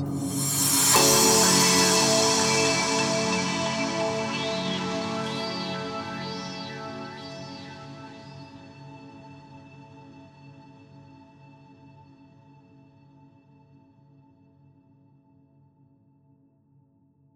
you